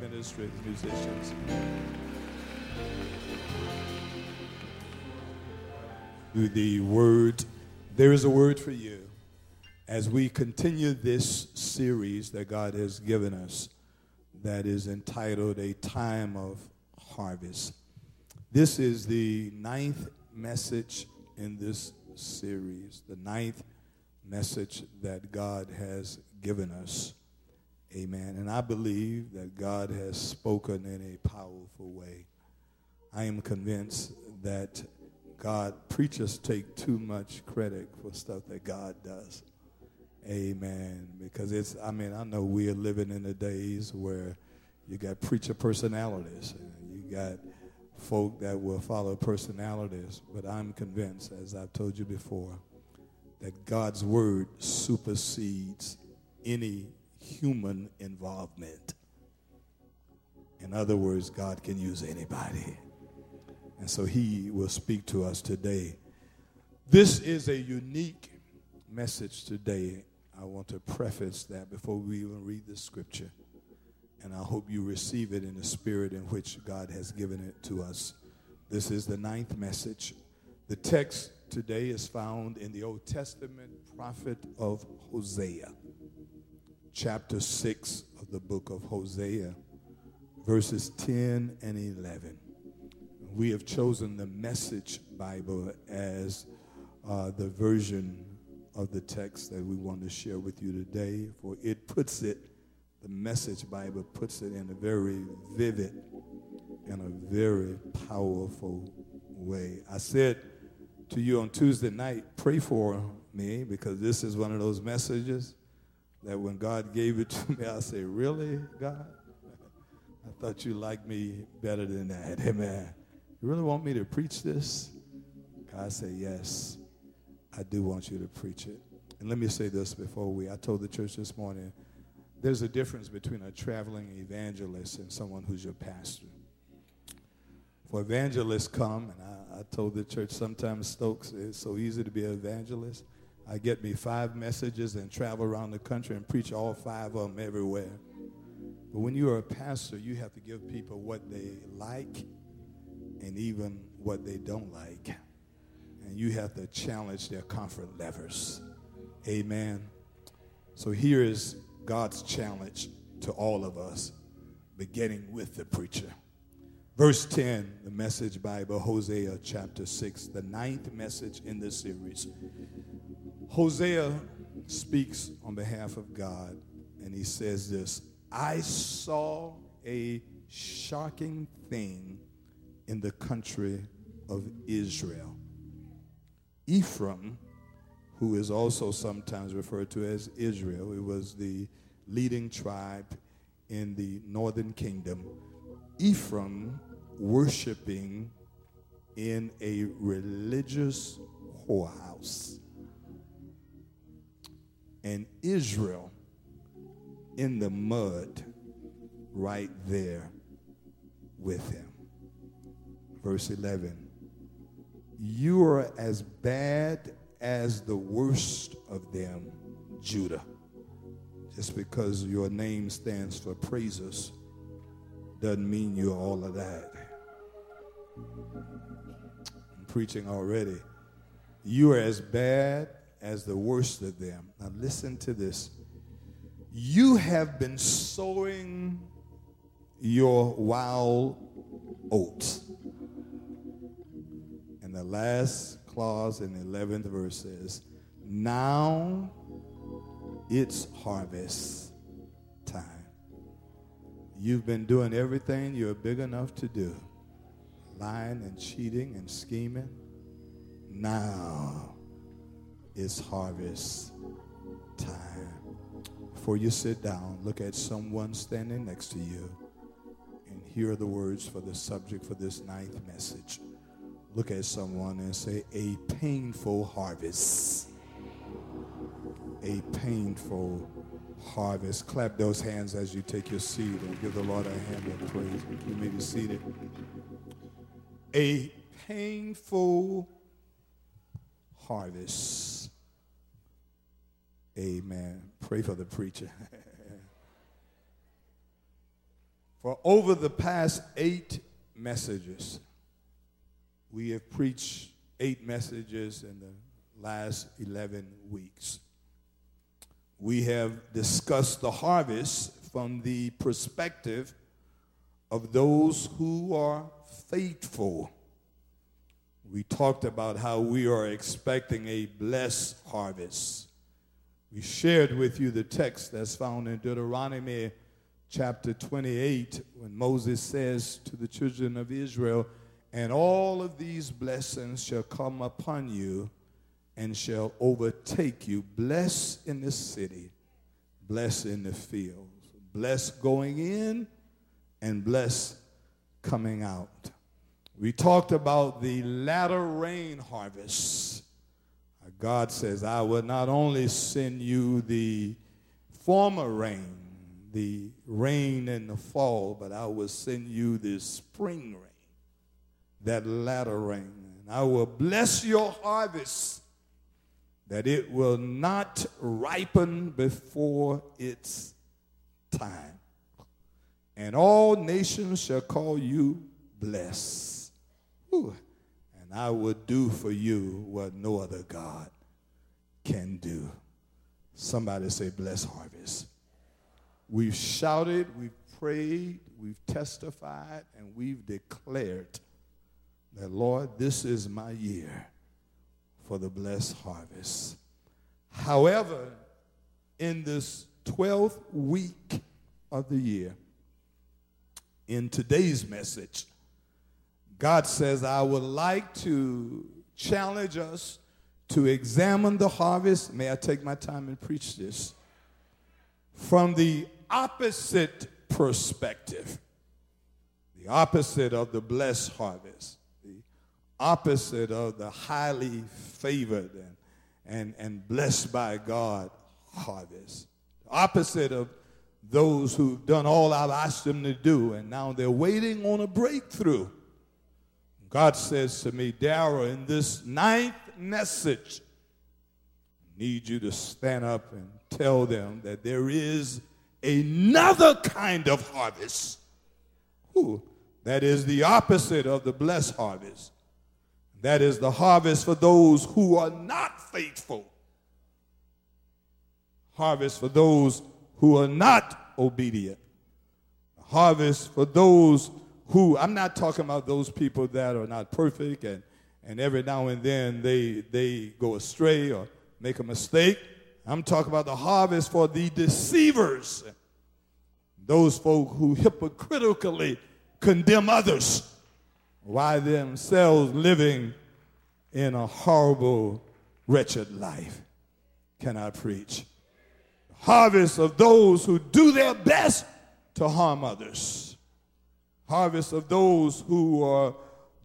ministry, musicians. Through the word, there is a word for you. As we continue this series that God has given us, that is entitled A Time of Harvest. This is the ninth message in this series, the ninth message that God has given us. Amen. And I believe that God has spoken in a powerful way. I am convinced that God, preachers take too much credit for stuff that God does. Amen. Because it's, I mean, I know we are living in the days where you got preacher personalities, you got folk that will follow personalities, but I'm convinced, as I've told you before, that God's word supersedes any human involvement. In other words, God can use anybody. And so he will speak to us today. This is a unique message today. I want to preface that before we even read the scripture. And I hope you receive it in the spirit in which God has given it to us. This is the ninth message. The text today is found in the Old Testament prophet of Hosea chapter 6 of the book of Hosea, verses 10 and 11. We have chosen the Message Bible as uh, the version of the text that we want to share with you today, for it puts it, the Message Bible puts it in a very vivid and a very powerful way. I said to you on Tuesday night, pray for me because this is one of those messages that when God gave it to me, I say, Really, God? I thought you liked me better than that. Amen. You really want me to preach this? God said, Yes, I do want you to preach it. And let me say this before we, I told the church this morning, there's a difference between a traveling evangelist and someone who's your pastor. For evangelists come, and I, I told the church sometimes, Stokes, it's so easy to be an evangelist. I get me five messages and travel around the country and preach all five of them everywhere. But when you're a pastor, you have to give people what they like and even what they don't like. And you have to challenge their comfort levers. Amen. So here is God's challenge to all of us, beginning with the preacher. Verse 10, the Message Bible, Hosea chapter 6, the ninth message in this series. Hosea speaks on behalf of God, and he says this I saw a shocking thing in the country of Israel. Ephraim, who is also sometimes referred to as Israel, it was the leading tribe in the northern kingdom. Ephraim worshiping in a religious whorehouse and Israel in the mud right there with him. Verse 11 You are as bad as the worst of them, Judah. Just because your name stands for praises doesn't mean you're all of that. I'm preaching already. You are as bad as the worst of them. Now, listen to this. You have been sowing your wild oats. And the last clause in the 11th verse says, Now it's harvest time. You've been doing everything you're big enough to do lying and cheating and scheming. Now it's harvest time. Before you sit down, look at someone standing next to you and hear the words for the subject for this ninth message. Look at someone and say, A painful harvest. A painful harvest. Clap those hands as you take your seat and give the Lord a hand of praise. You may be seated. A painful harvest. Amen. Pray for the preacher. For over the past eight messages, we have preached eight messages in the last 11 weeks. We have discussed the harvest from the perspective of those who are faithful. We talked about how we are expecting a blessed harvest. We shared with you the text that's found in Deuteronomy chapter 28 when Moses says to the children of Israel, And all of these blessings shall come upon you and shall overtake you. Bless in the city, bless in the fields, bless going in, and bless coming out. We talked about the latter rain harvest. God says, I will not only send you the former rain, the rain in the fall, but I will send you the spring rain, that latter rain. And I will bless your harvest that it will not ripen before its time. And all nations shall call you blessed. Ooh. And I will do for you what no other God can do. Somebody say, bless harvest. We've shouted, we've prayed, we've testified, and we've declared that, Lord, this is my year for the blessed harvest. However, in this 12th week of the year, in today's message, God says, I would like to challenge us to examine the harvest. May I take my time and preach this? From the opposite perspective, the opposite of the blessed harvest the opposite of the highly favored and, and, and blessed by God harvest. the Opposite of those who've done all I've asked them to do, and now they're waiting on a breakthrough. God says to me, Darrell, in this ninth message, I need you to stand up and tell them that there is another kind of harvest. Ooh, that is the opposite of the blessed harvest. That is the harvest for those who are not faithful. Harvest for those who are not obedient. Harvest for those who, I'm not talking about those people that are not perfect and, and every now and then they, they go astray or make a mistake. I'm talking about the harvest for the deceivers, those folk who hypocritically condemn others while themselves living in a horrible, wretched life. Can I preach? Harvest of those who do their best to harm others. Harvest of those who are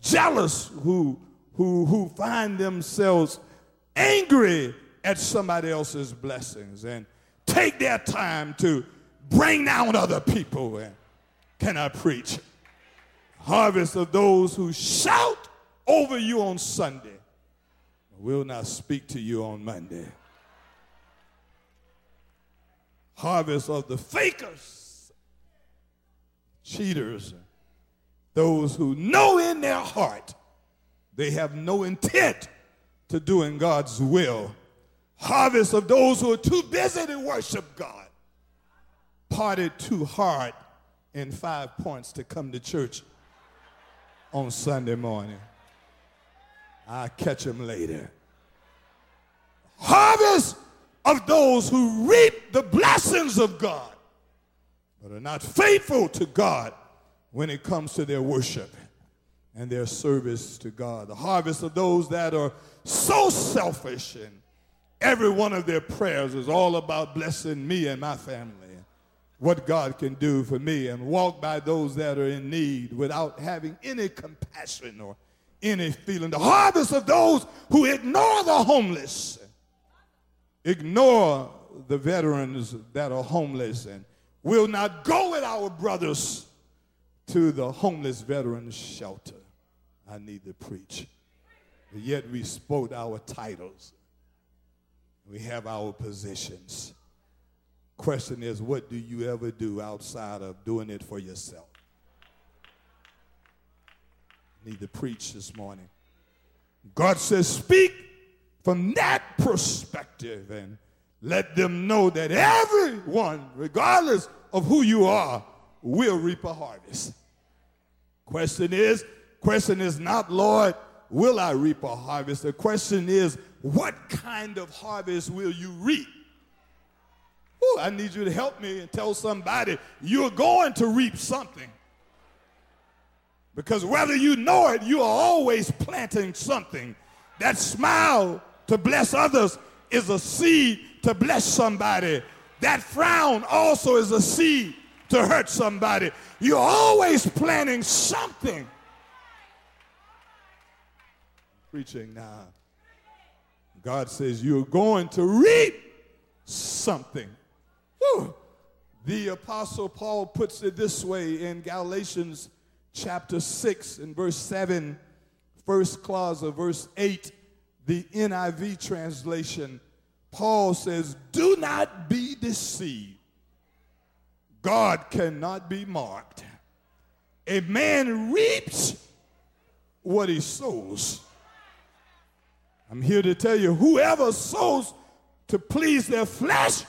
jealous, who, who, who find themselves angry at somebody else's blessings and take their time to bring down other people. And can I preach? harvest of those who shout over you on Sunday, will not speak to you on Monday. Harvest of the fakers, cheaters, those who know in their heart they have no intent to doing God's will. Harvest of those who are too busy to worship God, parted too hard in five points to come to church on Sunday morning. I'll catch them later. Harvest of those who reap the blessings of God, but are not faithful to God when it comes to their worship and their service to God. The harvest of those that are so selfish and every one of their prayers is all about blessing me and my family what God can do for me and walk by those that are in need without having any compassion or any feeling. The harvest of those who ignore the homeless, ignore the veterans that are homeless, and will not go with our brothers to the homeless veterans shelter. I need to preach. But yet we spoke our titles. We have our positions. Question is, what do you ever do outside of doing it for yourself? Need to preach this morning. God says, speak from that perspective and let them know that everyone, regardless of who you are, will reap a harvest. Question is, question is not, Lord, will I reap a harvest? The question is, what kind of harvest will you reap? Ooh, I need you to help me and tell somebody you're going to reap something. Because whether you know it, you are always planting something. That smile to bless others is a seed to bless somebody. That frown also is a seed to hurt somebody. You're always planning something. Preaching now. God says you're going to reap something. Whew. The Apostle Paul puts it this way in Galatians chapter 6 and verse 7, first clause of verse 8, the NIV translation. Paul says, Do not be deceived. God cannot be marked. A man reaps what he sows. I'm here to tell you whoever sows to please their flesh,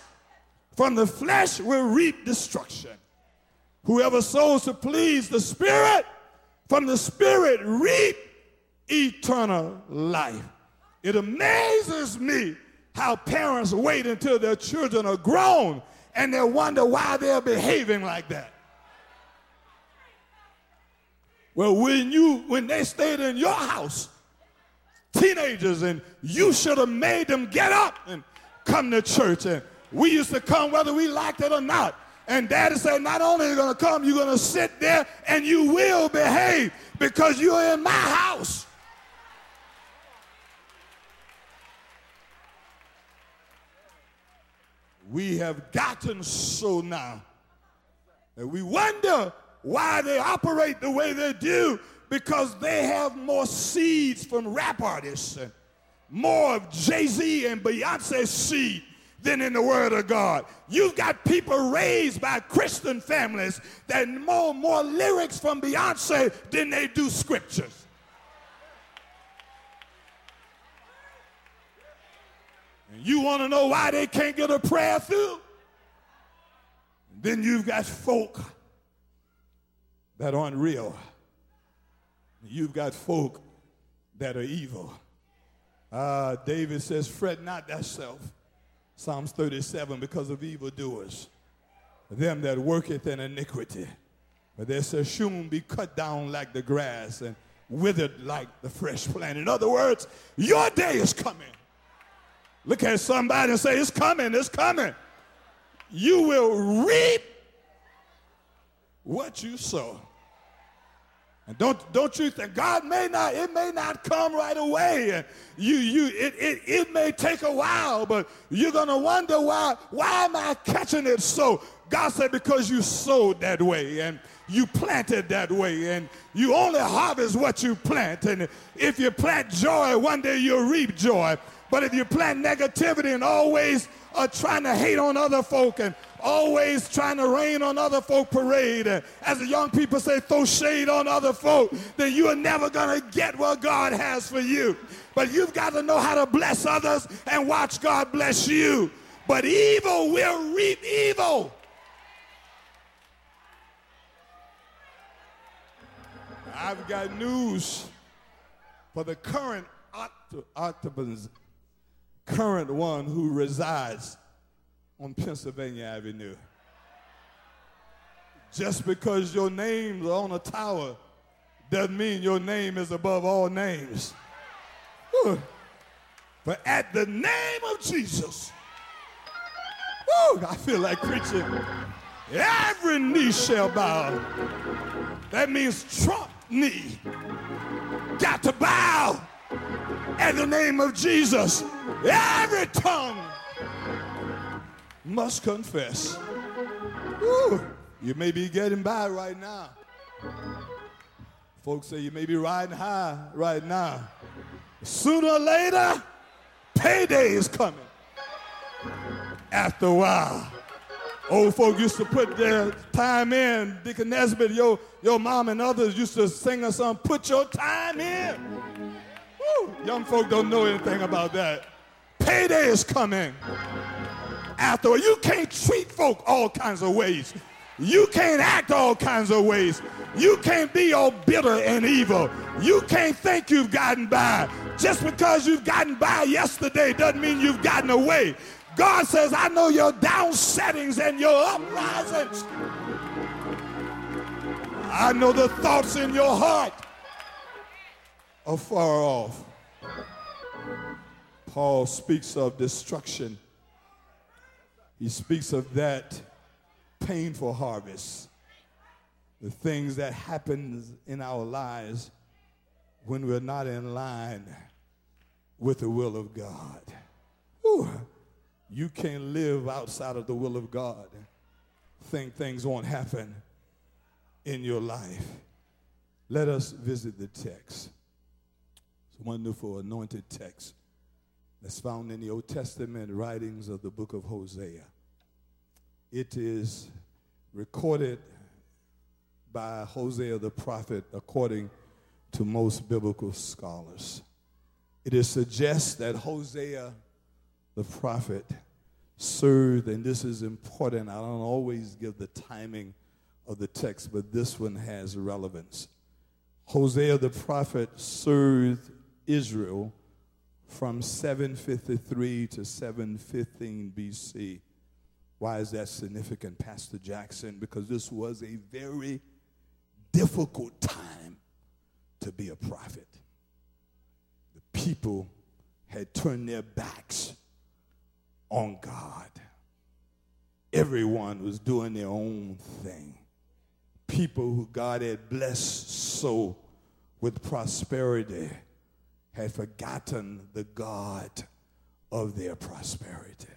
from the flesh will reap destruction. Whoever sows to please the Spirit, from the Spirit reap eternal life. It amazes me how parents wait until their children are grown and they wonder why they're behaving like that. Well, when you when they stayed in your house, teenagers, and you should have made them get up and come to church. And we used to come whether we liked it or not. And daddy said, not only are you to come, you're to sit there and you will behave because you're in my house. We have gotten so now that we wonder why they operate the way they do because they have more seeds from rap artists and more of Jay-Z and Beyonce seed than in the Word of God. You've got people raised by Christian families that know more lyrics from Beyonce than they do scriptures. You want to know why they can't get a prayer through? Then you've got folk that aren't real. You've got folk that are evil. Uh, David says, Fret not thyself Psalms 37, because of evildoers, them that worketh in iniquity. But they shall soon be cut down like the grass and withered like the fresh plant. In other words, your day is coming. Look at somebody and say, It's coming, it's coming. You will reap what you sow. And don't, don't you think God may not, it may not come right away. And you, you, it, it, it may take a while, but you're going to wonder why, why am I catching it so? God said, because you sowed that way and you planted that way and you only harvest what you plant. And if you plant joy, one day you'll reap joy. But if you plant negativity and always are trying to hate on other folk and always trying to rain on other folk parade. And as the young people say, throw shade on other folk, then you are never going to get what God has for you. But you've got to know how to bless others and watch God bless you. But evil will reap evil. I've got news for the current Octobans, current one who resides on Pennsylvania Avenue. Just because your name's on a tower doesn't mean your name is above all names. But at the name of Jesus, whew, I feel like preaching. Every knee shall bow. That means Trump knee got to bow at the name of Jesus. Every tongue must confess. Woo, you may be getting by right now. Folks say you may be riding high right now. Sooner or later, payday is coming. After a while, Old folk used to put their time in. Deacon Nesbitt, your, your mom and others used to sing a song, put your time in. Woo. Young folk don't know anything about that. Payday is coming. After you can't treat folk all kinds of ways. You can't act all kinds of ways. You can't be all bitter and evil. You can't think you've gotten by. Just because you've gotten by yesterday doesn't mean you've gotten away. God says, I know your down settings and your uprisings. I know the thoughts in your heart are far off. Paul speaks of destruction. He speaks of that painful harvest, the things that happen in our lives when we're not in line with the will of God. You can't live outside of the will of God. Think things won't happen in your life. Let us visit the text. It's a wonderful anointed text that's found in the Old Testament writings of the book of Hosea. It is recorded by Hosea the prophet according to most biblical scholars. It is suggests that Hosea the prophet served, and this is important. I don't always give the timing of the text, but this one has relevance. Hosea the prophet served Israel from 753 to 715 BC. Why is that significant, Pastor Jackson? Because this was a very difficult time to be a prophet. The people had turned their backs on God. Everyone was doing their own thing. People who God had blessed so with prosperity had forgotten the God of their prosperity.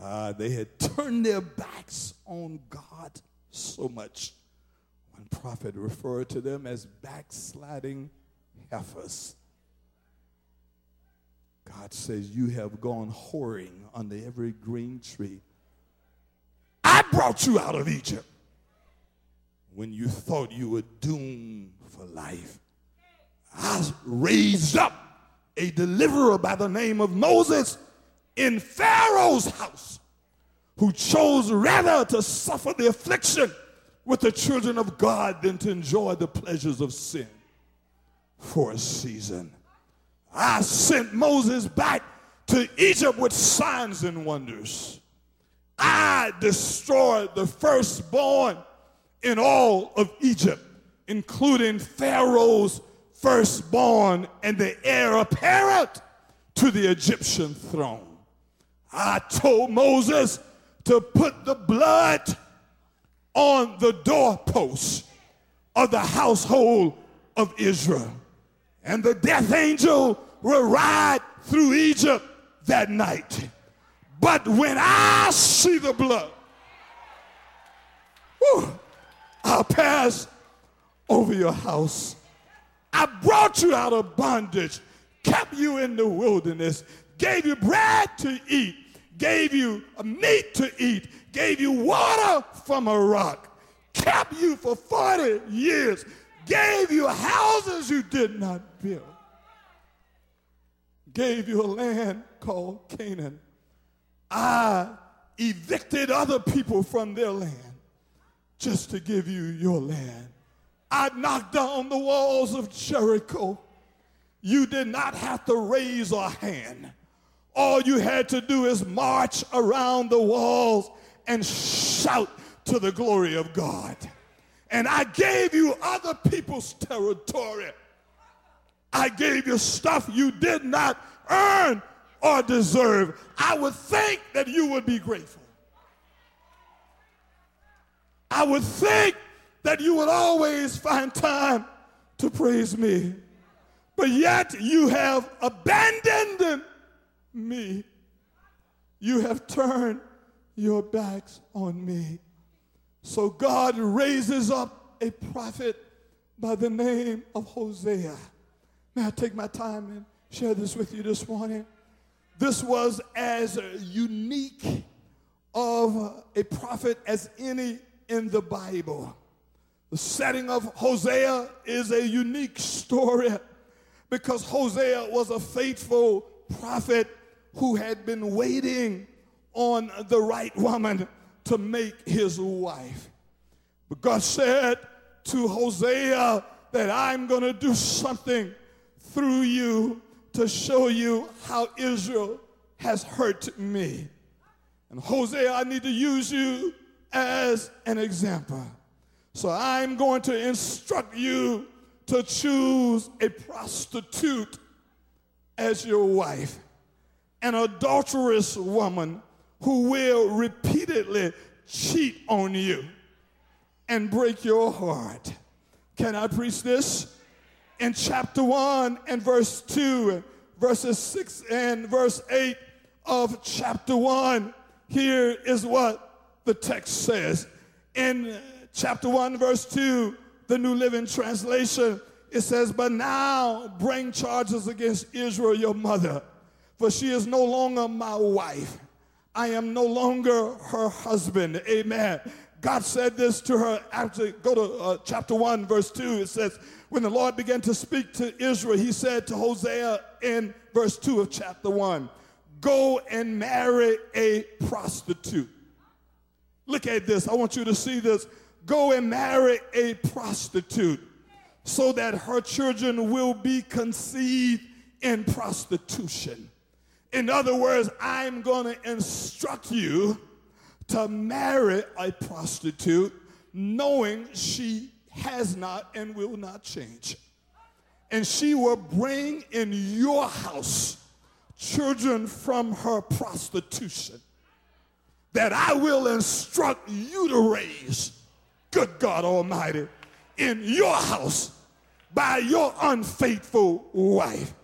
Uh, they had turned their backs on God so much. One prophet referred to them as backsliding heifers. God says, You have gone whoring under every green tree. I brought you out of Egypt when you thought you were doomed for life. I raised up a deliverer by the name of Moses in Pharaoh's house who chose rather to suffer the affliction with the children of God than to enjoy the pleasures of sin for a season. I sent Moses back to Egypt with signs and wonders. I destroyed the firstborn in all of Egypt, including Pharaoh's firstborn and the heir apparent to the Egyptian throne. I told Moses to put the blood on the doorposts of the household of Israel. And the death angel will ride through Egypt that night. But when I see the blood, whew, I'll pass over your house. I brought you out of bondage, kept you in the wilderness, gave you bread to eat, gave you meat to eat, gave you water from a rock, kept you for 40 years, gave you houses you did not build, gave you a land called Canaan. I evicted other people from their land just to give you your land. I knocked down the walls of Jericho. You did not have to raise a hand. All you had to do is march around the walls and shout to the glory of God. And I gave you other people's territory. I gave you stuff you did not earn or deserve. I would think that you would be grateful. I would think that you would always find time to praise me. But yet you have abandoned me. You have turned your backs on me. So God raises up a prophet by the name of Hosea. May I take my time and share this with you this morning? This was as unique of a prophet as any in the Bible. The setting of Hosea is a unique story because Hosea was a faithful prophet who had been waiting on the right woman to make his wife. But God said to Hosea that I'm going to do something through you to show you how Israel has hurt me. And Hosea, I need to use you as an example. So I'm going to instruct you to choose a prostitute as your wife, an adulterous woman who will repeatedly cheat on you and break your heart. Can I preach this? In chapter 1 and verse 2, verses 6 and verse 8 of chapter 1, here is what the text says. In chapter 1, verse 2, the New Living Translation, it says, But now bring charges against Israel, your mother, for she is no longer my wife. I am no longer her husband. Amen. God said this to her after, go to uh, chapter 1, verse 2. It says, When the Lord began to speak to Israel, he said to Hosea in verse 2 of chapter 1, Go and marry a prostitute. Look at this. I want you to see this. Go and marry a prostitute so that her children will be conceived in prostitution. In other words, I'm going to instruct you to marry a prostitute knowing she has not and will not change. And she will bring in your house children from her prostitution that I will instruct you to raise, good God Almighty, in your house by your unfaithful wife.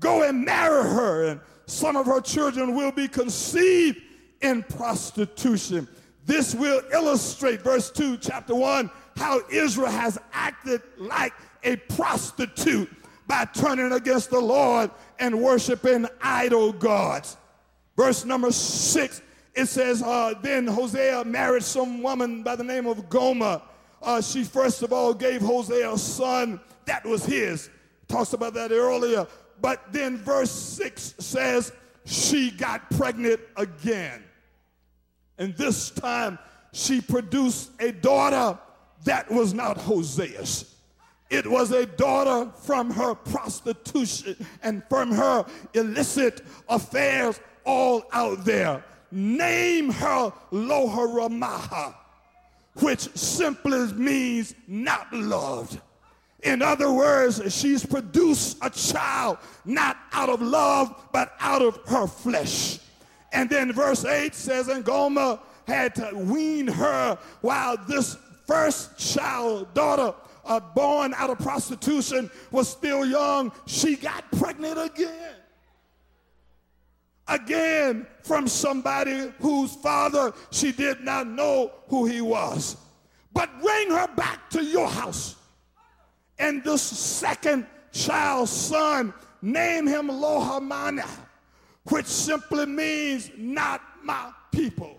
Go and marry her, and some of her children will be conceived in prostitution. This will illustrate, verse 2, chapter 1, how Israel has acted like a prostitute by turning against the Lord and worshiping idol gods. Verse number 6, it says, uh, Then Hosea married some woman by the name of Gomer. Uh, she first of all gave Hosea a son that was his. Talks about that earlier. But then verse 6 says, She got pregnant again. And this time she produced a daughter that was not Hosea's. It was a daughter from her prostitution and from her illicit affairs all out there. Name her Lo-Ruhamah, which simply means not loved. In other words, she's produced a child not out of love, but out of her flesh. And then verse 8 says, And Gomer had to wean her while this first child, daughter, uh, born out of prostitution, was still young. She got pregnant again. Again, from somebody whose father she did not know who he was. But bring her back to your house. And this second child's son, name him Lohamana which simply means not my people.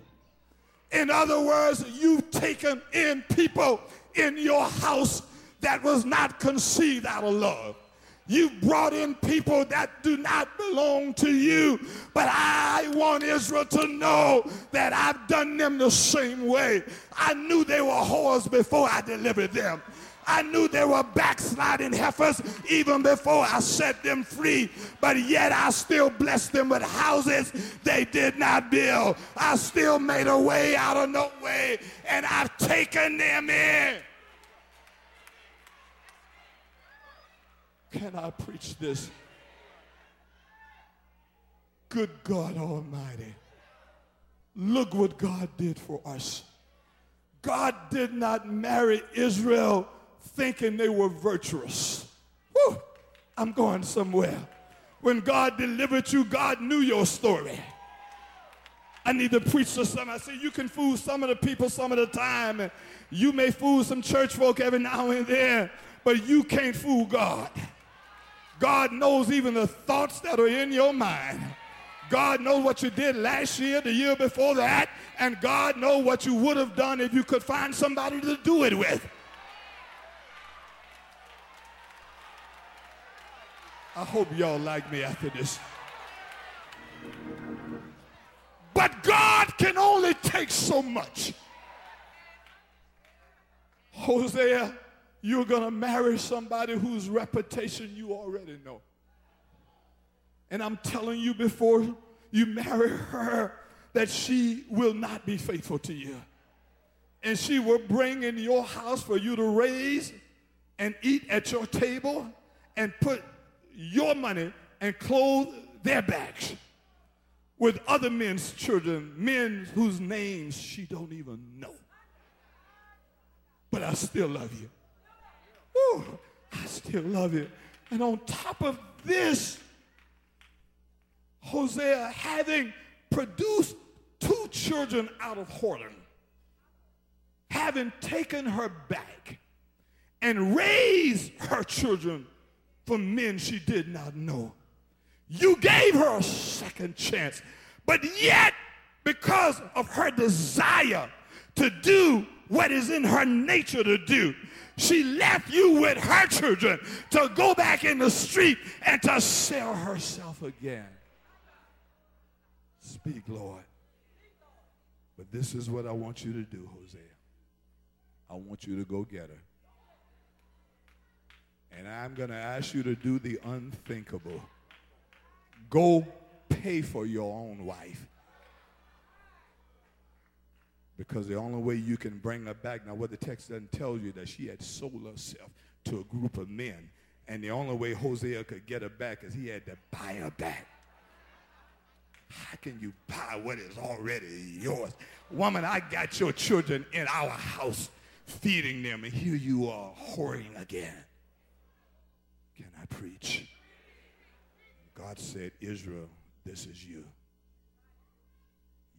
In other words, you've taken in people in your house that was not conceived out of love. You brought in people that do not belong to you. But I want Israel to know that I've done them the same way. I knew they were whores before I delivered them. I knew they were backsliding heifers even before I set them free, but yet I still blessed them with houses they did not build. I still made a way out of no way, and I've taken them in. Can I preach this? Good God Almighty. Look what God did for us. God did not marry Israel thinking they were virtuous. I'm going somewhere. When God delivered you, God knew your story. I need to preach to some. I say you can fool some of the people some of the time, you may fool some church folk every now and then, but you can't fool God. God knows even the thoughts that are in your mind. God knows what you did last year, the year before that, and God knows what you would have done if you could find somebody to do it with. I hope y'all like me after this. But God can only take so much. Hosea, you're going to marry somebody whose reputation you already know. And I'm telling you before you marry her that she will not be faithful to you. And she will bring in your house for you to raise and eat at your table and put your money and clothe their backs with other men's children, men whose names she don't even know. But I still love you. I still love you. And on top of this, Hosea having produced two children out of whoredom, having taken her back and raised her children from men she did not know. You gave her a second chance, but yet, because of her desire to do what is in her nature to do, she left you with her children to go back in the street and to sell herself again. Speak, Lord. But this is what I want you to do, Hosea. I want you to go get her. And I'm going to ask you to do the unthinkable. Go pay for your own wife. Because the only way you can bring her back, now what the text doesn't tell you, that she had sold herself to a group of men. And the only way Hosea could get her back is he had to buy her back. How can you buy what is already yours? Woman, I got your children in our house feeding them, and here you are whoring again. Can I preach? God said, Israel, this is you.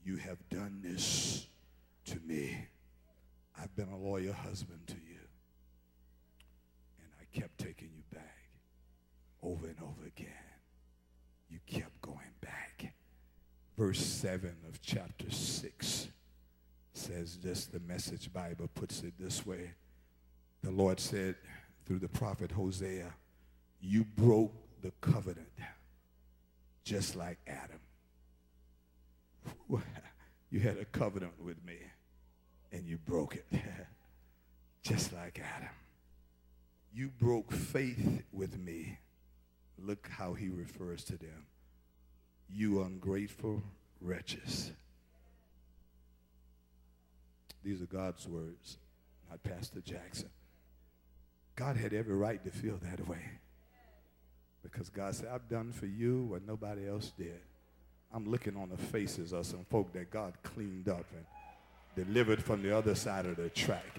You have done this to me. I've been a loyal husband to you. And I kept taking you back over and over again. You kept going back. Verse 7 of chapter 6 says this, the Message Bible puts it this way. The Lord said through the prophet Hosea, you broke the covenant just like Adam. You had a covenant with me and you broke it just like Adam. You broke faith with me. Look how he refers to them. You ungrateful wretches. These are God's words, not Pastor Jackson. God had every right to feel that way. Because God said, I've done for you what nobody else did. I'm looking on the faces of some folk that God cleaned up and delivered from the other side of the track.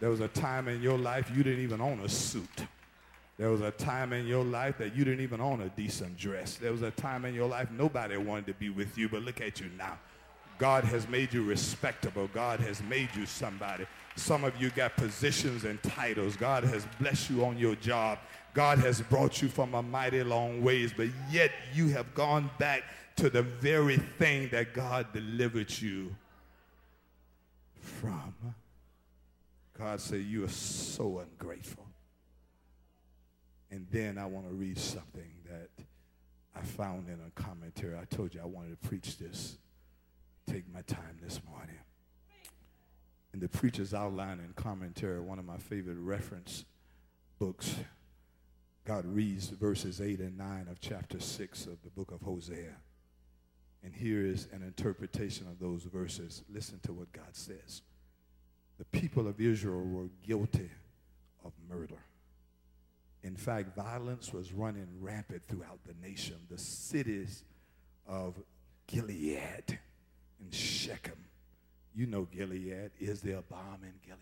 There was a time in your life you didn't even own a suit. There was a time in your life that you didn't even own a decent dress. There was a time in your life nobody wanted to be with you, but look at you now. God has made you respectable. God has made you somebody. Some of you got positions and titles. God has blessed you on your job. God has brought you from a mighty long ways, but yet you have gone back to the very thing that God delivered you from. God said, You are so ungrateful. And then I want to read something that I found in a commentary. I told you I wanted to preach this. Take my time this morning. In the preacher's outline and commentary, one of my favorite reference books God reads verses 8 and 9 of chapter 6 of the book of Hosea. And here is an interpretation of those verses. Listen to what God says. The people of Israel were guilty of murder. In fact, violence was running rampant throughout the nation. The cities of Gilead and Shechem. You know Gilead. Is there a balm in Gilead?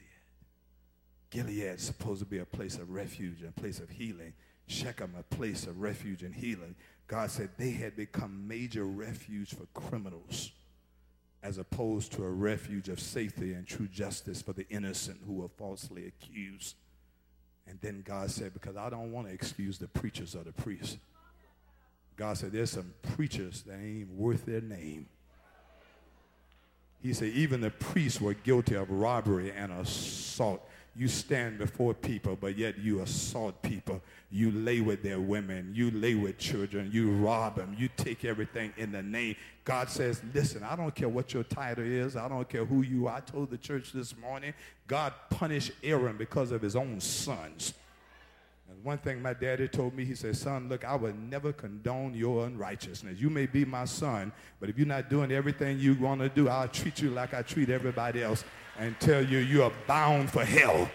Gilead is supposed to be a place of refuge, a place of healing. Shechem, a place of refuge and healing. God said they had become major refuge for criminals as opposed to a refuge of safety and true justice for the innocent who were falsely accused. And then God said, because I don't want to excuse the preachers or the priests. God said, There's some preachers that ain't worth their name. He said, Even the priests were guilty of robbery and assault. You stand before people, but yet you assault people. You lay with their women. You lay with children. You rob them. You take everything in the name. God says, listen, I don't care what your title is. I don't care who you are. I told the church this morning, God punished Aaron because of his own sons. One thing my daddy told me, he said, son, look, I would never condone your unrighteousness. You may be my son, but if you're not doing everything you want to do, I'll treat you like I treat everybody else and tell you you are bound for hell.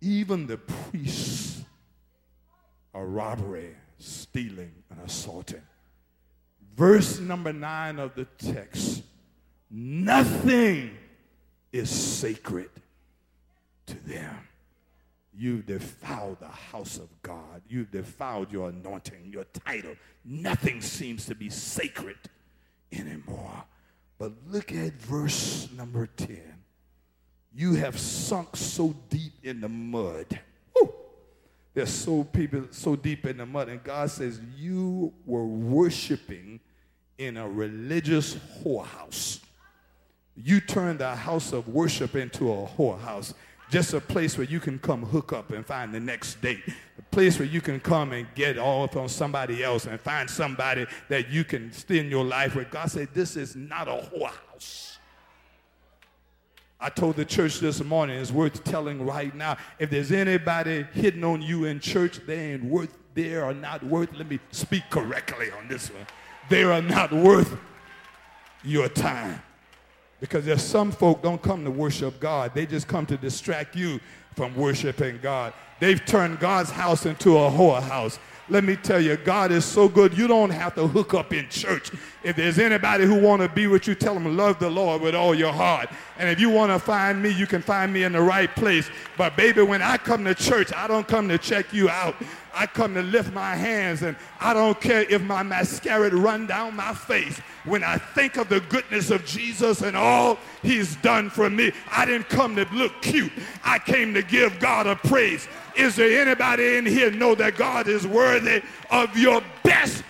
Even the priests are robbery, stealing, and assaulting. Verse number nine of the text nothing is sacred to them. You've defiled the house of God. You've defiled your anointing, your title. Nothing seems to be sacred anymore. But look at verse number 10. You have sunk so deep in the mud. They're so people so deep in the mud. And God says, You were worshiping in a religious whorehouse. You turned the house of worship into a whorehouse just a place where you can come hook up and find the next date. A place where you can come and get off on somebody else and find somebody that you can spend your life with. God said, This is not a whorehouse. I told the church this morning, it's worth telling right now. If there's anybody hitting on you in church, they ain't worth, they are not worth, let me speak correctly on this one. They are not worth your time. Because there's some folk don't come to worship God. They just come to distract you from worshiping God. They've turned God's house into a whorehouse. Let me tell you, God is so good. You don't have to hook up in church. If there's anybody who want to be with you, tell them love the Lord with all your heart. And if you want to find me, you can find me in the right place. But baby, when I come to church, I don't come to check you out. I come to lift my hands and I don't care if my mascara run down my face. When I think of the goodness of Jesus and all he's done for me, I didn't come to look cute. I came to give God a praise. Is there anybody in here know that God is worthy of your best?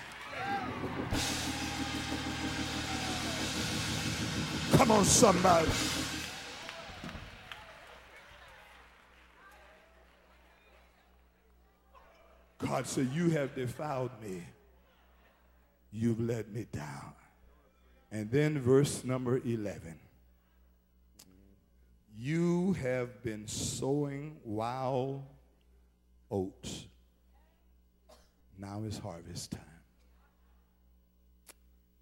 Come on, somebody. God said, You have defiled me. You've let me down. And then verse number 11. You have been sowing wild oats. Now is harvest time.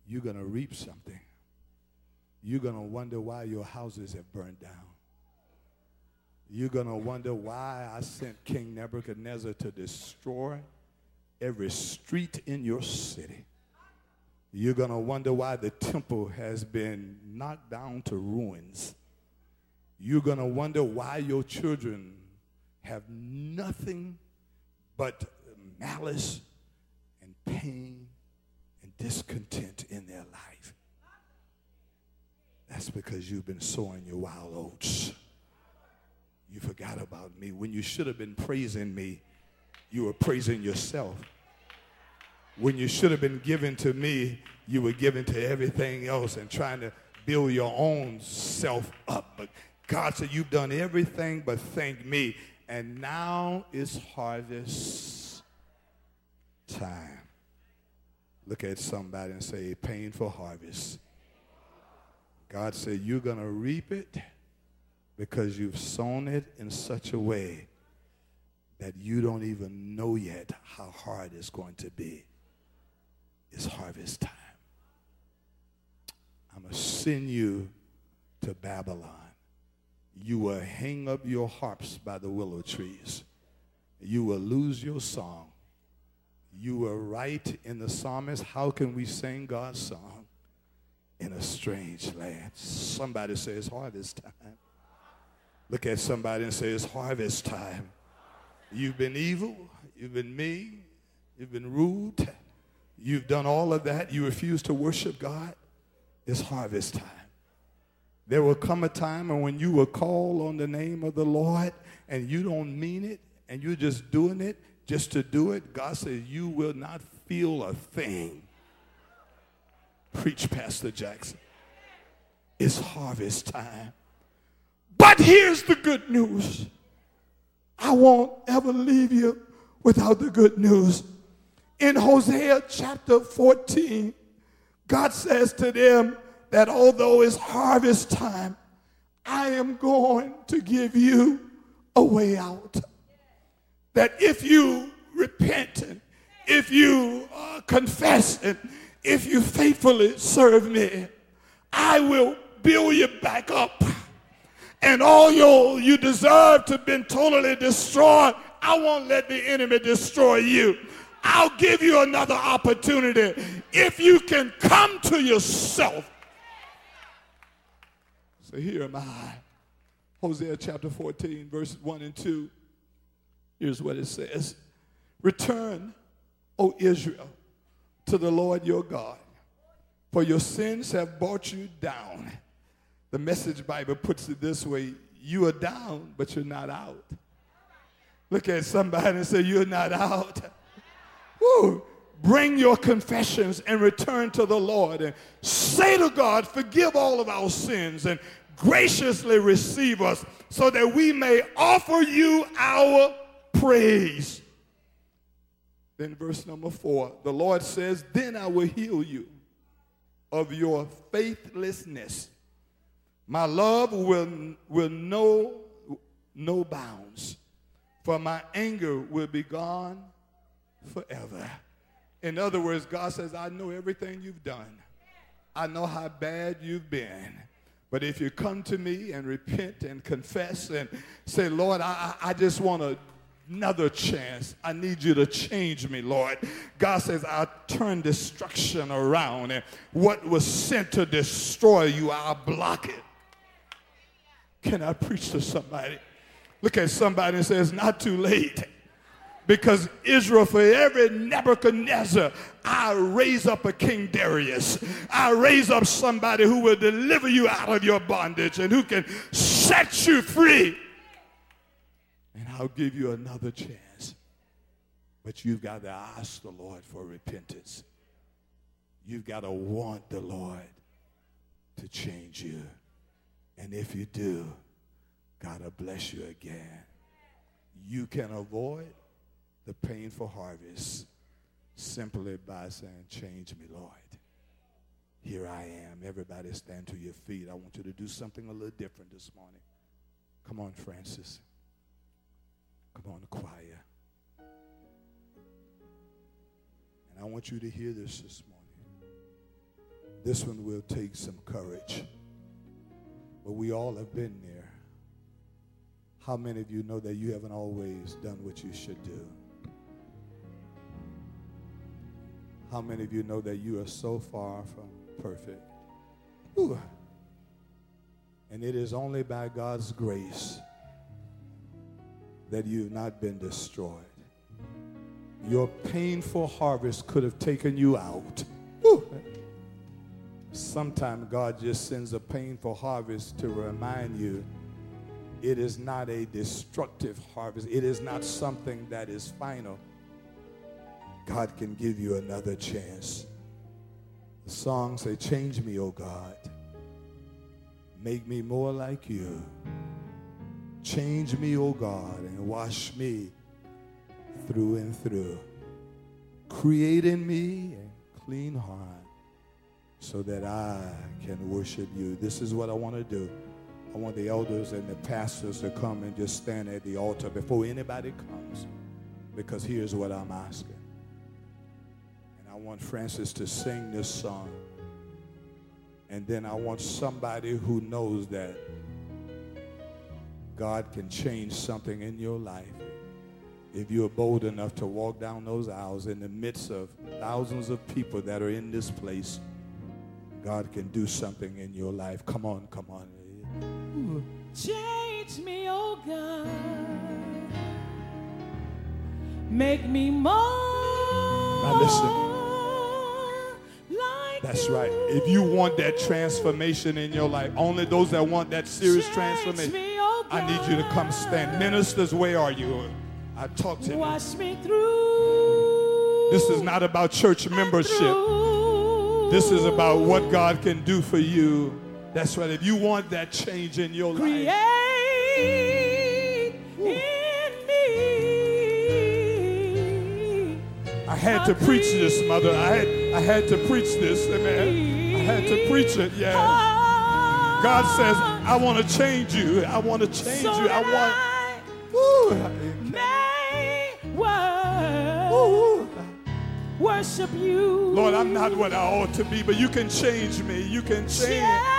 You're going to reap something. You're going to wonder why your houses have burned down. You're going to wonder why I sent King Nebuchadnezzar to destroy every street in your city. You're going to wonder why the temple has been knocked down to ruins. You're going to wonder why your children have nothing but malice and pain and discontent in their life. That's because you've been sowing your wild oats. You forgot about me. When you should have been praising me, you were praising yourself. When you should have been giving to me, you were giving to everything else and trying to build your own self up. But God said, You've done everything but thank me. And now is harvest time. Look at somebody and say, Painful harvest. God said, You're going to reap it because you've sown it in such a way that you don't even know yet how hard it's going to be. It's harvest time. I'm going to send you to Babylon. You will hang up your harps by the willow trees. You will lose your song. You will write in the psalmist, How can we sing God's song in a strange land? Somebody says, Harvest time. Look at somebody and say, It's harvest time. You've been evil, you've been mean, you've been rude, you've done all of that. You refuse to worship God. It's harvest time. There will come a time when you will call on the name of the Lord and you don't mean it and you're just doing it just to do it, God says you will not feel a thing. Preach, Pastor Jackson. It's harvest time. But here's the good news. I won't ever leave you without the good news. In Hosea chapter 14, God says to them that although it's harvest time, I am going to give you a way out. That if you repent and if you uh, confess and if you faithfully serve me, I will build you back up. And all your you deserve to have been totally destroyed, I won't let the enemy destroy you. I'll give you another opportunity if you can come to yourself. So here am I. Hosea chapter 14, verses 1 and 2. Here's what it says Return, O Israel, to the Lord your God, for your sins have brought you down. The Message Bible puts it this way you are down, but you're not out. Look at somebody and say, You're not out. Woo. Bring your confessions and return to the Lord and say to God, Forgive all of our sins and graciously receive us so that we may offer you our praise. Then, verse number four, the Lord says, Then I will heal you of your faithlessness. My love will, will know no bounds, for my anger will be gone forever. In other words, God says, I know everything you've done. I know how bad you've been. But if you come to me and repent and confess and say, Lord, I, I just want to another chance. I need you to change me, Lord. God says, I'll turn destruction around, and what was sent to destroy you, I'll block it. Can I preach to somebody? Look at somebody and say, It's not too late. Because Israel, for every Nebuchadnezzar, I raise up a King Darius. I raise up somebody who will deliver you out of your bondage and who can set you free and I'll give you another chance. But you've got to ask the Lord for repentance. You've got to want the Lord to change you. And if you do, God will bless you again. You can avoid the painful harvest simply by saying, Change me, Lord. Here I am. Everybody stand to your feet. I want you to do something a little different this morning. Come on, Francis. Come on, choir. And I want you to hear this this morning. This one will take some courage. But we all have been there. How many of you know that you haven't always done what you should do? How many of you know that you are so far from perfect? And it is only by God's grace that you've not been destroyed. Your painful harvest could have taken you out. Sometimes God just sends a painful harvest to remind you it is not a destructive harvest, it is not something that is final. God can give you another chance. The song say, Change me, O God. Make me more like you. Change me, O God, and wash me through and through. Create in me a clean heart so that I can worship you. This is what I want to do. I want the elders and the pastors to come and just stand at the altar before anybody comes because here's what I'm asking. Want Francis to sing this song. And then I want somebody who knows that God can change something in your life if you're bold enough to walk down those aisles in the midst of thousands of people that are in this place. God can do something in your life. Come on, come on. Change me, oh God. Make me more. Now listen. That's right. If you want that transformation in your life, only those that want that serious oh transformation, I need you to come stand. Ministers, where are you? I talk to him. Wash me through. This is not about church membership. This is about what God can do for you. That's right. If you want that change in your life, Create I had to preach this, mother. I had, I had to preach this, amen. I had to preach it, yeah. God says, I want to change you. I want to change so you. I want. Woo. may Woo. worship you. Lord, I'm not what I ought to be, but you can change me. You can change. Change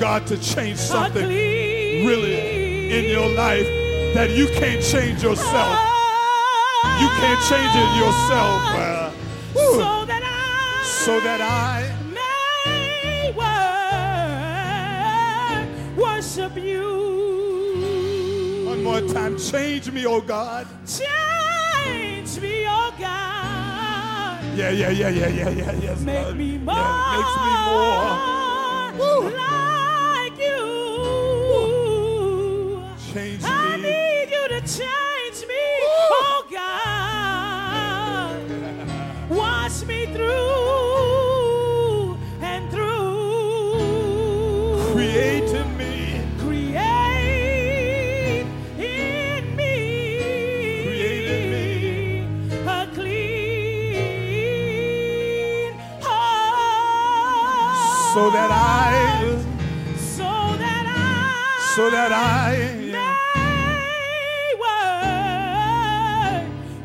God to change something really in your life that you can't change yourself. You can't change it yourself. Uh. So that I, so that I worship you. one more time change me, oh God. Change me, oh God. Yeah, yeah, yeah, yeah, yeah, yeah, yes. Make Lord. me more. Yeah, makes me more. So that I, So that I. so that I,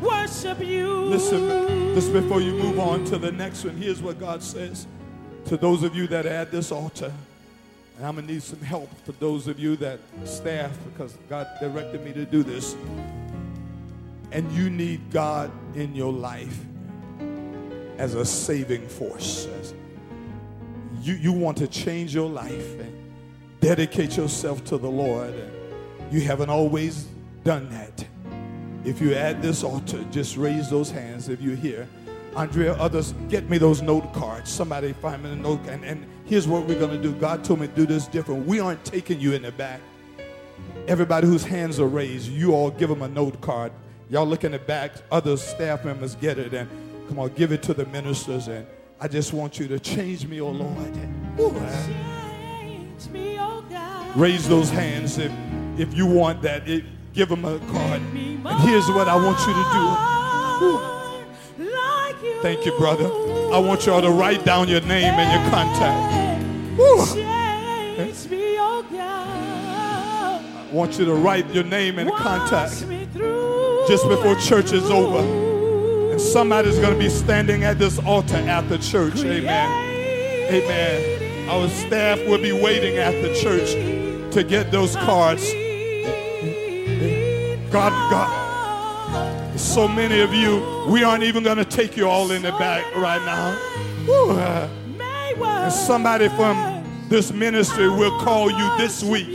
may wor- worship you. Listen, just before you move on to the next one, here's what God says to those of you that are at this altar. And I'm going to need some help for those of you that staff because God directed me to do this. And you need God in your life as a saving force. You, you want to change your life and dedicate yourself to the Lord. You haven't always done that. If you're at this altar, just raise those hands if you're here. Andrea, others, get me those note cards. Somebody find me the note. And, and here's what we're going to do. God told me to do this different. We aren't taking you in the back. Everybody whose hands are raised, you all give them a note card. Y'all look in the back. Other staff members get it. And come on, give it to the ministers. And I just want you to change me, oh Lord. Ooh, me, oh God. raise those hands if, if you want that. It, give them a card. And here's what I want you to do. more Like you. Thank you, brother. I want y'all to write down your name and your contact. Change me, oh God. I want you to write your name and contact just before church is over. And somebody's going to be standing at this altar at the church. Amen. Amen. Our staff will be waiting at the church to get those cards. God, God, so many of you, we aren't even going to take you all in the back right now. And somebody from this ministry will call you this week.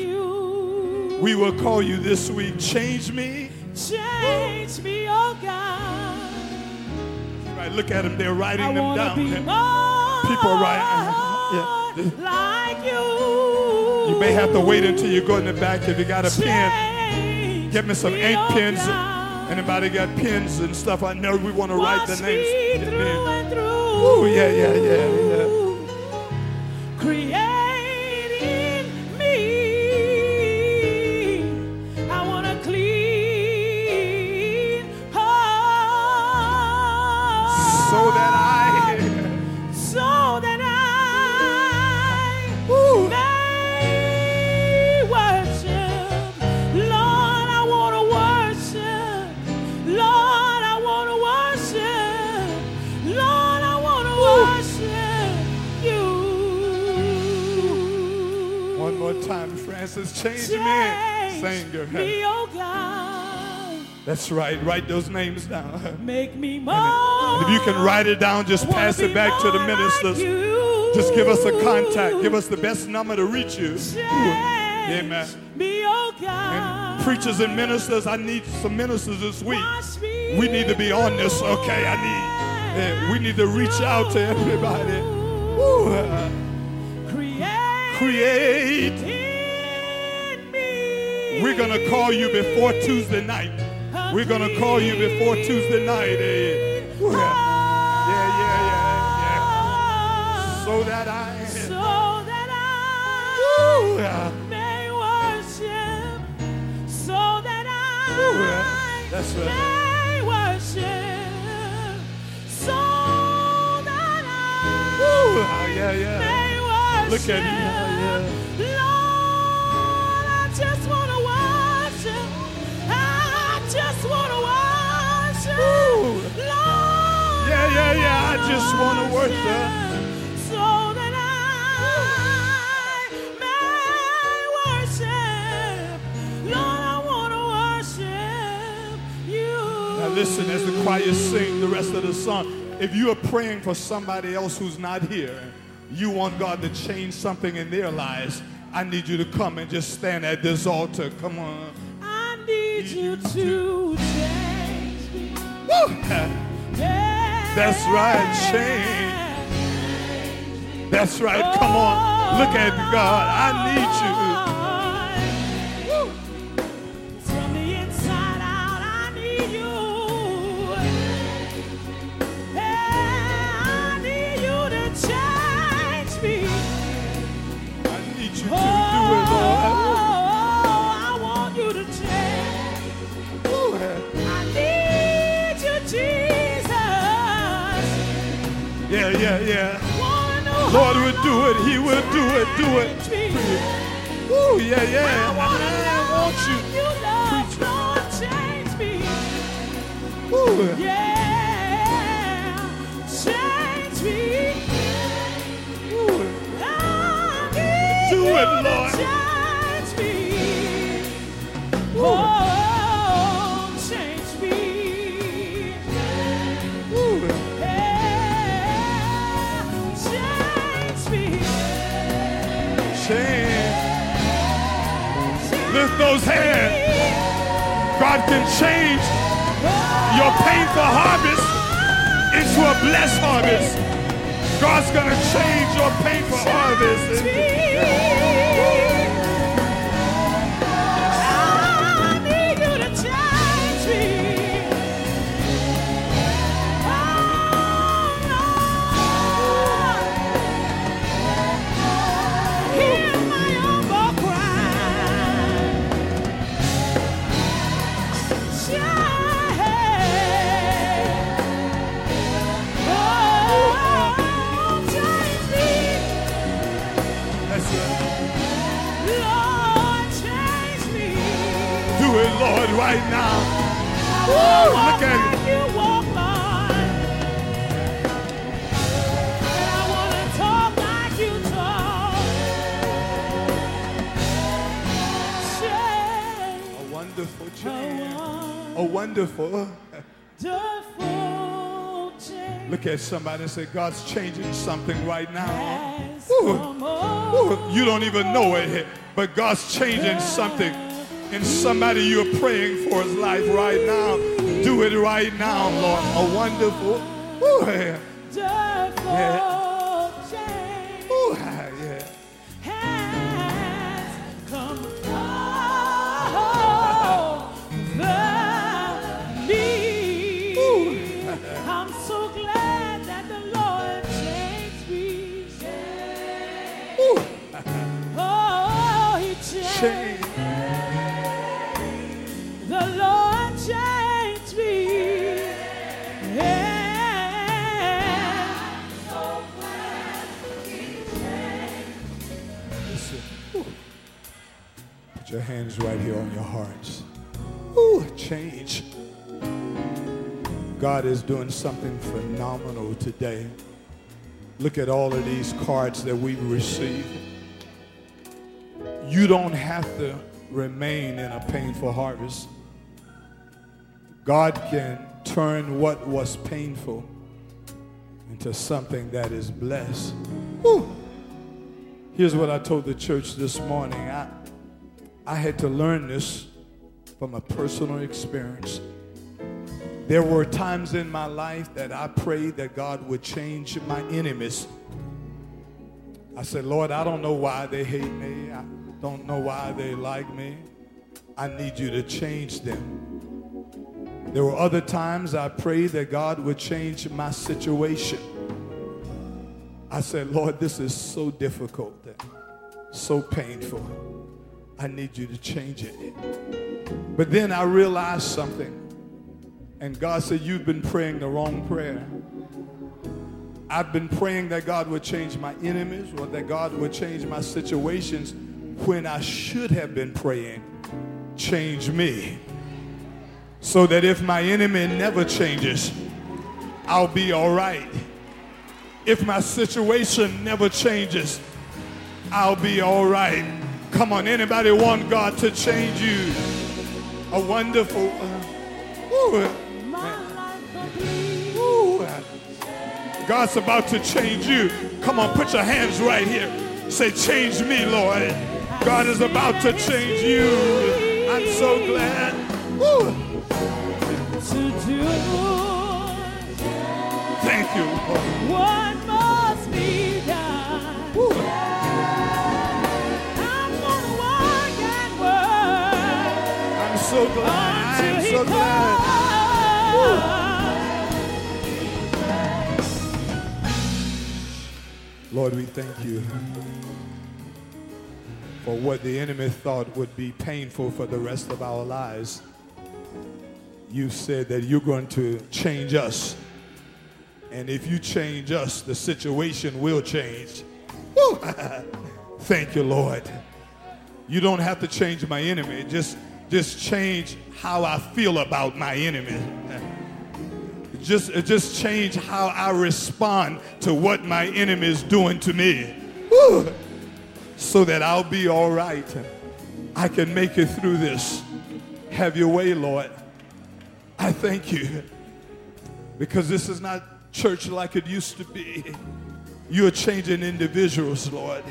We will call you this week. Change me. Change me, oh God. Look at them. They're writing I them down. People are writing. Uh, yeah. like you. You may have to wait until you go in the back if you got a pen. Get me some ink pens. Anybody got pens and stuff? I know we want to write the names. me Get through me. and through. Ooh, yeah, yeah, yeah, yeah. Create Time, Francis. Change me. Change me, oh God. That's right. Write those names down. Make me more. And if you can write it down, just pass it back to the more like ministers. Just give us a contact. Give us the best number to reach you. Change Amen. Me, oh God. And preachers and ministers, I need some ministers this week. We need to be on this, okay? I need, eh, we need to reach out to everybody. Ooh, uh, Create. Create. in me. We're going to call you before Tuesday night. We're going to call you before Tuesday night. eh. Yeah. Yeah, yeah, yeah, yeah. So that I, So that I Ooh, yeah. may worship. So that Ooh, I yeah. That's right. may worship. So that I Ooh, ah, yeah, yeah. may worship. Look at me. Yeah, Lord, I just want to worship you. Now listen as the choir sing the rest of the song. If you are praying for somebody else who's not here, you want God to change something in their lives, I need you to come and just stand at this altar. Come on. I need you to change me. Woo! That's right, change. That's right. Come on. Look at God. I need Woo. Do it. He will do it. Do it. Ooh, yeah, yeah. I want you. you love, Lord, change me. Ooh. Yeah, change me. Ooh. I need Do it, Lord. Those hands. God can change your painful harvest into a blessed harvest. God's gonna change your painful harvest. Right now. Woo, look at like you walk, Lord. And I wanna talk like you talk. Change. A wonderful change. A wonderful. wonderful change Look at somebody and say, God's changing something right now. Ooh. Ooh, You don't even know it, but God's changing something in somebody you're praying for his life right now. Do it right now, Lord. A wonderful. Ooh, yeah. wonderful your hands right here on your hearts. Ooh, change. God is doing something phenomenal today. Look at all of these cards that we've received. You don't have to remain in a painful harvest. God can turn what was painful into something that is blessed. Here's what I told the church this morning. I, I had to learn this from a personal experience. There were times in my life that I prayed that God would change my enemies. I said, Lord, I don't know why they hate me. I don't know why they like me. I need you to change them. There were other times I prayed that God would change my situation. I said, Lord, this is so difficult, so painful. I need you to change it. But then I realized something. And God said, You've been praying the wrong prayer. I've been praying that God would change my enemies or that God would change my situations when I should have been praying, change me so that if my enemy never changes, I'll be all right. If my situation never changes, I'll be all right. Come on, anybody want God to change you? A wonderful. Uh, ooh, God's about to change you. Come on, put your hands right here. Say, Change me, Lord. God is about to change you. I'm so glad. Thank you. What must be done? Woo. I'm gonna and work. I'm so glad. I'm so glad. Lord, we thank you for what the enemy thought would be painful for the rest of our lives. You said that you're going to change us and if you change us, the situation will change. Thank you, Lord. You don't have to change my enemy. Just, just change how I feel about my enemy. Just, just change how I respond to what my enemy is doing to me. So that I'll be all right. I can make it through this. Have your way, Lord. I thank you. Because this is not church like it used to be. You're changing individuals, Lord.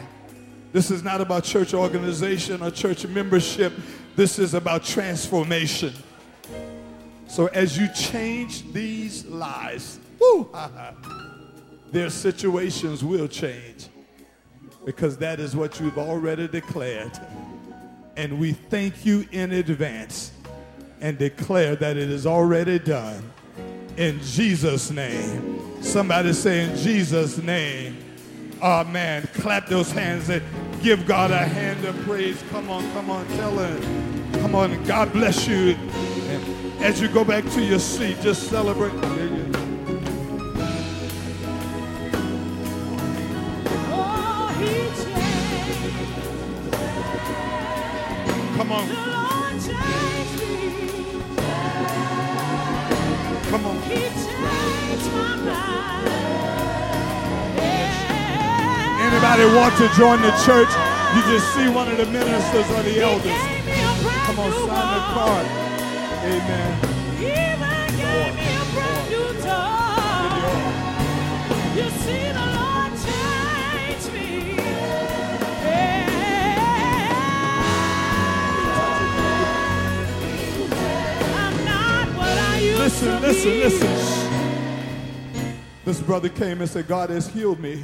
This is not about church organization or church membership. This is about transformation. So as you change these lives, woo, their situations will change because that is what you've already declared. And we thank you in advance and declare that it is already done in Jesus' name. Somebody say in Jesus' name. Oh man, clap those hands and give God a hand of praise. Come on, come on, tell him. Come on, God bless you. And as you go back to your seat, just celebrate. Anybody want to join the church? You just see one of the ministers or the elders. Come on, sign the card. Amen. You see the Lord change me. I'm not what I used listen, listen, listen. This brother came and said, God has healed me.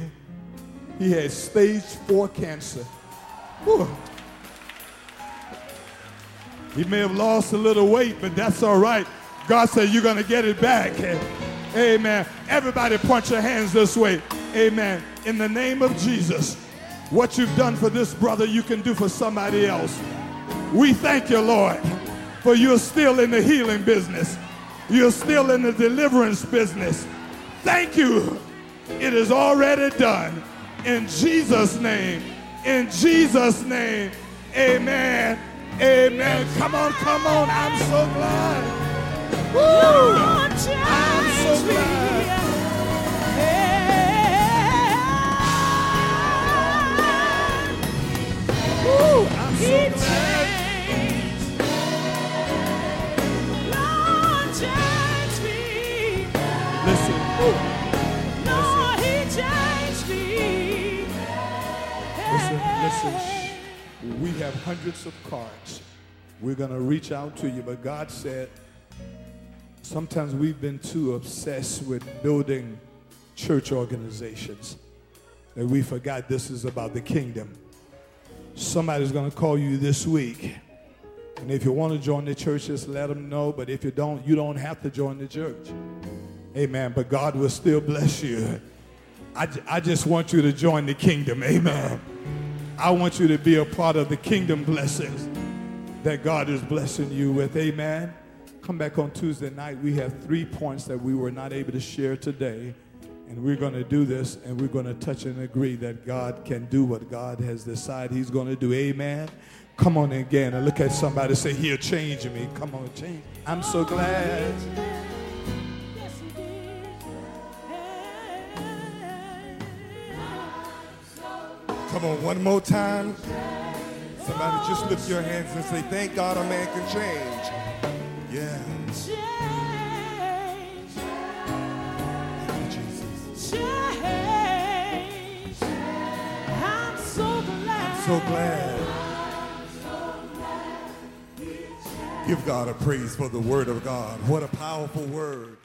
He had stage four cancer. Whew. He may have lost a little weight, but that's all right. God said, You're going to get it back. Amen. Everybody, point your hands this way. Amen. In the name of Jesus, what you've done for this brother, you can do for somebody else. We thank you, Lord, for you're still in the healing business, you're still in the deliverance business. Thank you. It is already done. In Jesus' name. In Jesus' name. Amen. Amen. Come on, come on. I'm so glad. Woo! Of cards. We're going to reach out to you, but God said sometimes we've been too obsessed with building church organizations that we forgot this is about the kingdom. Somebody's going to call you this week. And if you want to join the church, just let them know. But if you don't, you don't have to join the church. Amen. But God will still bless you. I, I just want you to join the kingdom. Amen. I want you to be a part of the kingdom blessings that God is blessing you with. Amen. Come back on Tuesday night. We have three points that we were not able to share today. And we're going to do this and we're going to touch and agree that God can do what God has decided He's going to do. Amen. Come on again and look at somebody say, He'll change me. Come on, change. I'm so glad. Come on, one more time. Somebody just lift your hands and say, Thank God a man can change. Yeah. Thank you, Jesus. I'm so glad. So glad. Give God a praise for the word of God. What a powerful word.